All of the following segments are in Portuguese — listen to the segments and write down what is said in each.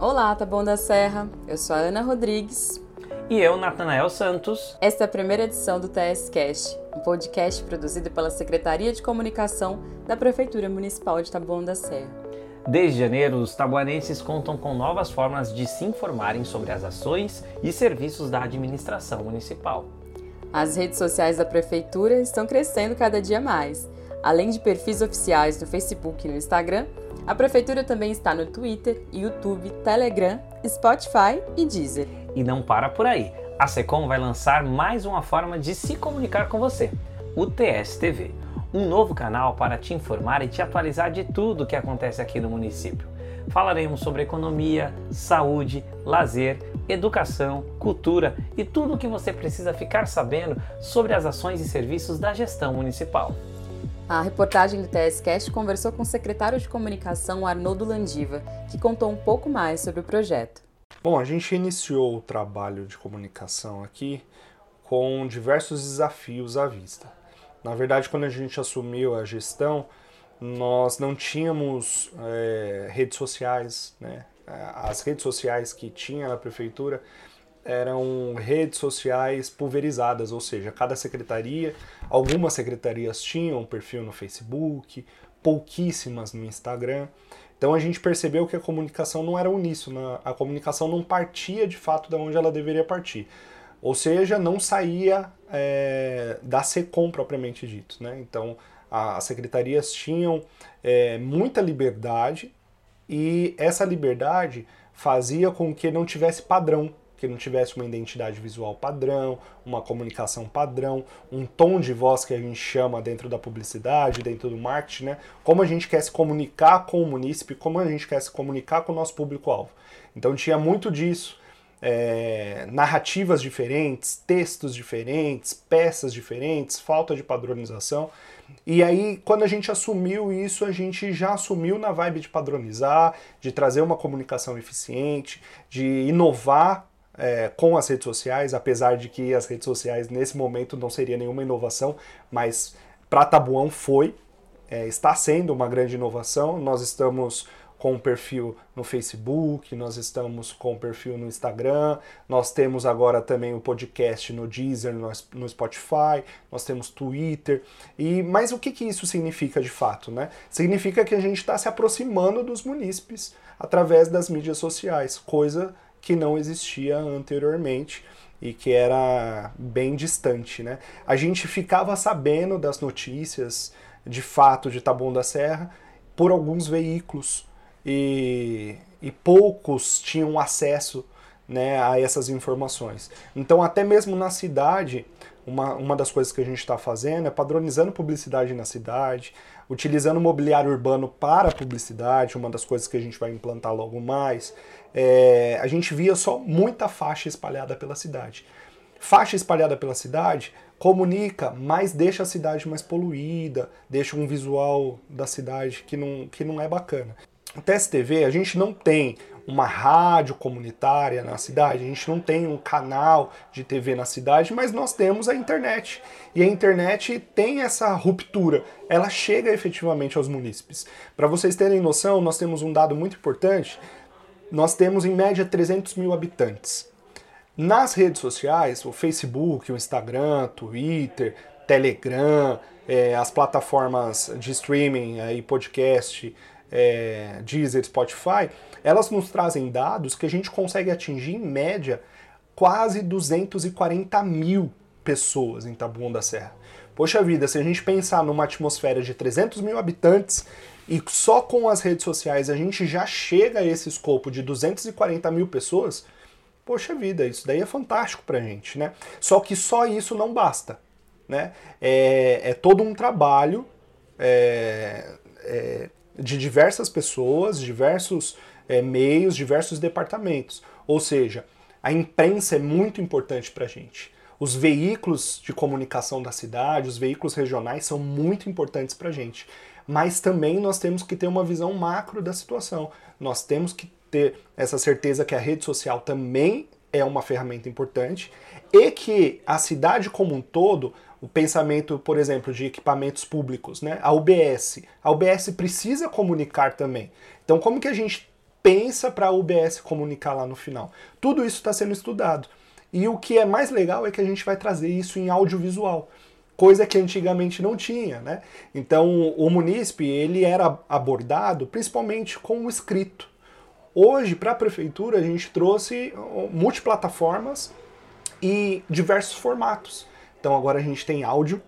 Olá, tá bom da Serra? Eu sou a Ana Rodrigues. E eu, Natanael Santos. Esta é a primeira edição do TS Cast, um podcast produzido pela Secretaria de Comunicação da Prefeitura Municipal de Taboão da Serra. Desde janeiro, os tabuanenses contam com novas formas de se informarem sobre as ações e serviços da administração municipal. As redes sociais da Prefeitura estão crescendo cada dia mais. Além de perfis oficiais no Facebook e no Instagram, a Prefeitura também está no Twitter, YouTube, Telegram, Spotify e Deezer. E não para por aí. A Secom vai lançar mais uma forma de se comunicar com você, o TSTV, um novo canal para te informar e te atualizar de tudo o que acontece aqui no município. Falaremos sobre economia, saúde, lazer, educação, cultura e tudo o que você precisa ficar sabendo sobre as ações e serviços da gestão municipal. A reportagem do TSCast conversou com o secretário de comunicação Arnoldo Landiva, que contou um pouco mais sobre o projeto. Bom, a gente iniciou o trabalho de comunicação aqui com diversos desafios à vista. Na verdade, quando a gente assumiu a gestão, nós não tínhamos é, redes sociais, né? As redes sociais que tinha na prefeitura eram redes sociais pulverizadas, ou seja, cada secretaria, algumas secretarias tinham um perfil no Facebook, pouquíssimas no Instagram. Então a gente percebeu que a comunicação não era uníssona, a comunicação não partia de fato de onde ela deveria partir. Ou seja, não saía é, da SECOM propriamente dito. Né? Então a, as secretarias tinham é, muita liberdade e essa liberdade fazia com que não tivesse padrão que não tivesse uma identidade visual padrão, uma comunicação padrão, um tom de voz que a gente chama dentro da publicidade, dentro do marketing, né? Como a gente quer se comunicar com o munícipe, como a gente quer se comunicar com o nosso público-alvo. Então tinha muito disso. É, narrativas diferentes, textos diferentes, peças diferentes, falta de padronização. E aí, quando a gente assumiu isso, a gente já assumiu na vibe de padronizar, de trazer uma comunicação eficiente, de inovar é, com as redes sociais, apesar de que as redes sociais nesse momento não seria nenhuma inovação, mas para Tabuão foi, é, está sendo uma grande inovação. Nós estamos com um perfil no Facebook, nós estamos com um perfil no Instagram, nós temos agora também o podcast no Deezer, no, Spotify, nós temos Twitter. E mas o que, que isso significa de fato, né? Significa que a gente está se aproximando dos munícipes através das mídias sociais, coisa que não existia anteriormente e que era bem distante, né? A gente ficava sabendo das notícias de fato de Taboão da Serra por alguns veículos e, e poucos tinham acesso né, a essas informações. Então, até mesmo na cidade, uma, uma das coisas que a gente está fazendo é padronizando publicidade na cidade, utilizando mobiliário urbano para publicidade, uma das coisas que a gente vai implantar logo mais. É, a gente via só muita faixa espalhada pela cidade. Faixa espalhada pela cidade comunica, mas deixa a cidade mais poluída, deixa um visual da cidade que não, que não é bacana. O TSTV, a gente não tem uma rádio comunitária na cidade, a gente não tem um canal de TV na cidade, mas nós temos a internet. E a internet tem essa ruptura, ela chega efetivamente aos munícipes. Para vocês terem noção, nós temos um dado muito importante: nós temos em média 300 mil habitantes. Nas redes sociais, o Facebook, o Instagram, Twitter, Telegram, é, as plataformas de streaming e podcast, é, Deezer, Spotify, elas nos trazem dados que a gente consegue atingir em média quase 240 mil pessoas em Taboão da Serra. Poxa vida, se a gente pensar numa atmosfera de 300 mil habitantes e só com as redes sociais a gente já chega a esse escopo de 240 mil pessoas, poxa vida, isso daí é fantástico pra gente, né? Só que só isso não basta, né? É, é todo um trabalho é, é, de diversas pessoas, diversos é, meios, diversos departamentos. Ou seja, a imprensa é muito importante para a gente. Os veículos de comunicação da cidade, os veículos regionais são muito importantes para a gente. Mas também nós temos que ter uma visão macro da situação. Nós temos que ter essa certeza que a rede social também é uma ferramenta importante e que a cidade como um todo o pensamento, por exemplo, de equipamentos públicos, né? A UBS. A UBS precisa comunicar também. Então, como que a gente pensa para a UBS comunicar lá no final. Tudo isso está sendo estudado. E o que é mais legal é que a gente vai trazer isso em audiovisual, coisa que antigamente não tinha, né? Então, o munícipe, ele era abordado principalmente com o escrito. Hoje, para a prefeitura, a gente trouxe multiplataformas e diversos formatos. Então, agora a gente tem áudio,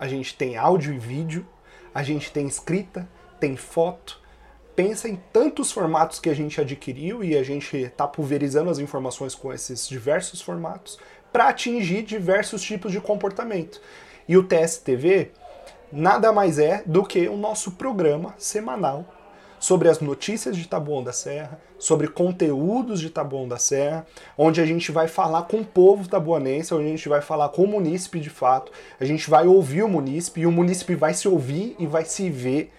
a gente tem áudio e vídeo, a gente tem escrita, tem foto, pensa em tantos formatos que a gente adquiriu e a gente está pulverizando as informações com esses diversos formatos para atingir diversos tipos de comportamento. E o TSTV nada mais é do que o nosso programa semanal sobre as notícias de Taboão da Serra, sobre conteúdos de Taboão da Serra, onde a gente vai falar com o povo taboanense, onde a gente vai falar com o munícipe de fato, a gente vai ouvir o munícipe e o munícipe vai se ouvir e vai se ver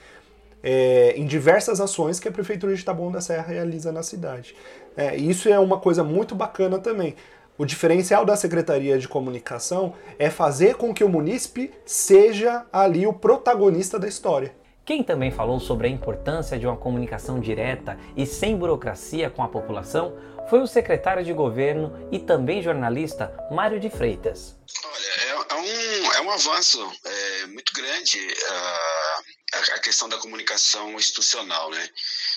é, em diversas ações que a Prefeitura de Taboão da Serra realiza na cidade. É, isso é uma coisa muito bacana também. O diferencial da Secretaria de Comunicação é fazer com que o munícipe seja ali o protagonista da história. Quem também falou sobre a importância de uma comunicação direta e sem burocracia com a população foi o secretário de governo e também jornalista Mário de Freitas. Olha, é, é um, é um avanço é, muito grande. Uh a questão da comunicação institucional, né?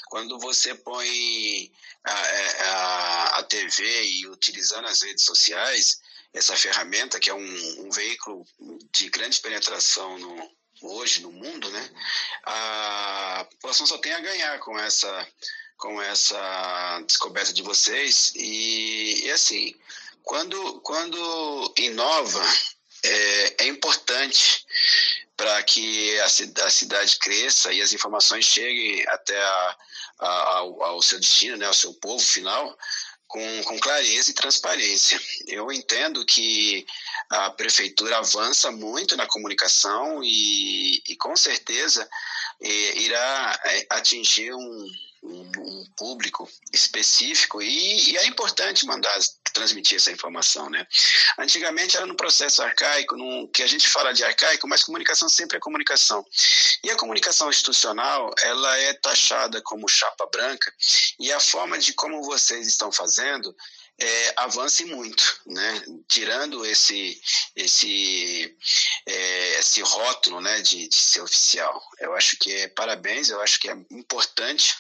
Quando você põe a, é, a, a TV e utilizando as redes sociais, essa ferramenta que é um, um veículo de grande penetração no, hoje no mundo, né? A população só tem a ganhar com essa com essa descoberta de vocês e, e assim quando quando inova é, é importante para que a, a, cidade cresça e as informações cheguem até a, a, ao, ao, seu destino, né, ao seu povo final, com, com clareza e transparência. Eu entendo que a prefeitura avança muito na comunicação e, e com certeza irá é, atingir um, um, um público específico e, e, é importante mandar transmitir essa informação, né? Antigamente era no processo arcaico, que a gente fala de arcaico, mas comunicação sempre é comunicação. E a comunicação institucional, ela é taxada como chapa branca e a forma de como vocês estão fazendo é, avance muito, né? tirando esse, esse, é, esse rótulo né, de, de, ser oficial. Eu acho que é parabéns, eu acho que é importante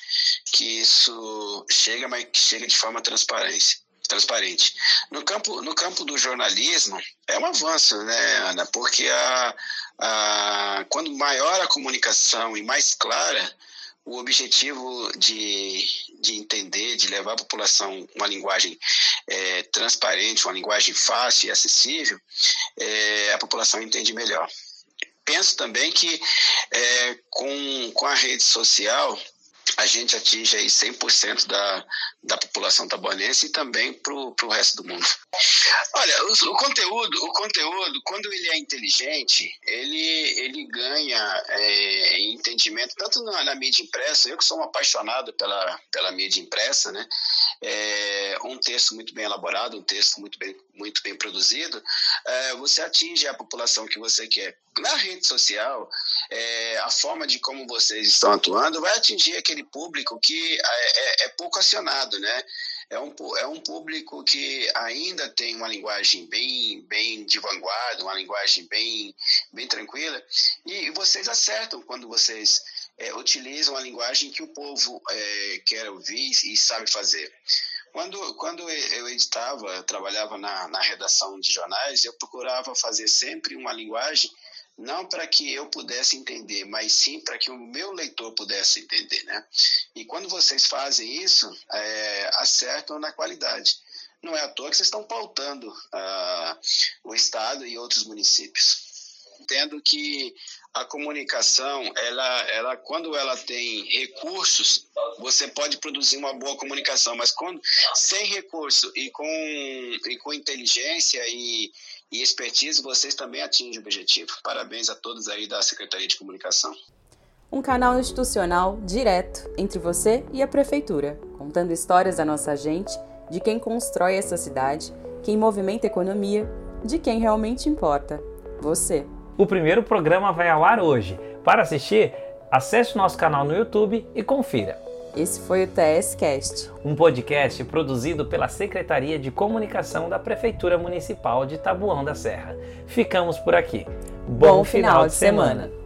que isso chegue, mas que chegue de forma transparente. Transparente. No campo, no campo do jornalismo, é um avanço, né, Ana? Porque a, a, quando maior a comunicação e mais clara, o objetivo de, de entender, de levar a população uma linguagem é, transparente, uma linguagem fácil e acessível, é, a população entende melhor. Penso também que é, com, com a rede social, a gente atinge aí 100% da, da população tabanense e também para o resto do mundo. Olha, o, o, conteúdo, o conteúdo, quando ele é inteligente, ele, ele ganha é, entendimento tanto na, na, mídia impressa, eu que sou um apaixonado pela, pela mídia impressa, né? É, um texto muito bem elaborado, um texto muito bem, muito bem produzido, é, você atinge a população que você quer. Na rede social, é, a forma de como vocês estão atuando vai atingir aquele público que é, é, é pouco acionado, né? É um, é um público que ainda tem uma linguagem bem, bem de vanguarda, uma linguagem bem, bem tranquila, e vocês acertam quando vocês é, utilizam a linguagem que o povo é, quer ouvir e sabe fazer. Quando, quando eu editava, eu trabalhava na, na redação de jornais, eu procurava fazer sempre uma linguagem não para que eu pudesse entender, mas sim para que o meu leitor pudesse entender, né? E quando vocês fazem isso, é, acertam na qualidade. Não é à toa que vocês estão pautando uh, o estado e outros municípios. Entendo que a comunicação, ela, ela, quando ela tem recursos, você pode produzir uma boa comunicação, mas quando sem recurso e com, e com inteligência e, e expertise, vocês também atingem o objetivo. Parabéns a todos aí da Secretaria de Comunicação. Um canal institucional direto entre você e a prefeitura, contando histórias da nossa gente, de quem constrói essa cidade, quem movimenta a economia, de quem realmente importa, você. O primeiro programa vai ao ar hoje. Para assistir, acesse o nosso canal no YouTube e confira. Esse foi o TS Cast, um podcast produzido pela Secretaria de Comunicação da Prefeitura Municipal de Tabuão da Serra. Ficamos por aqui. Bom, Bom final, final de semana. semana.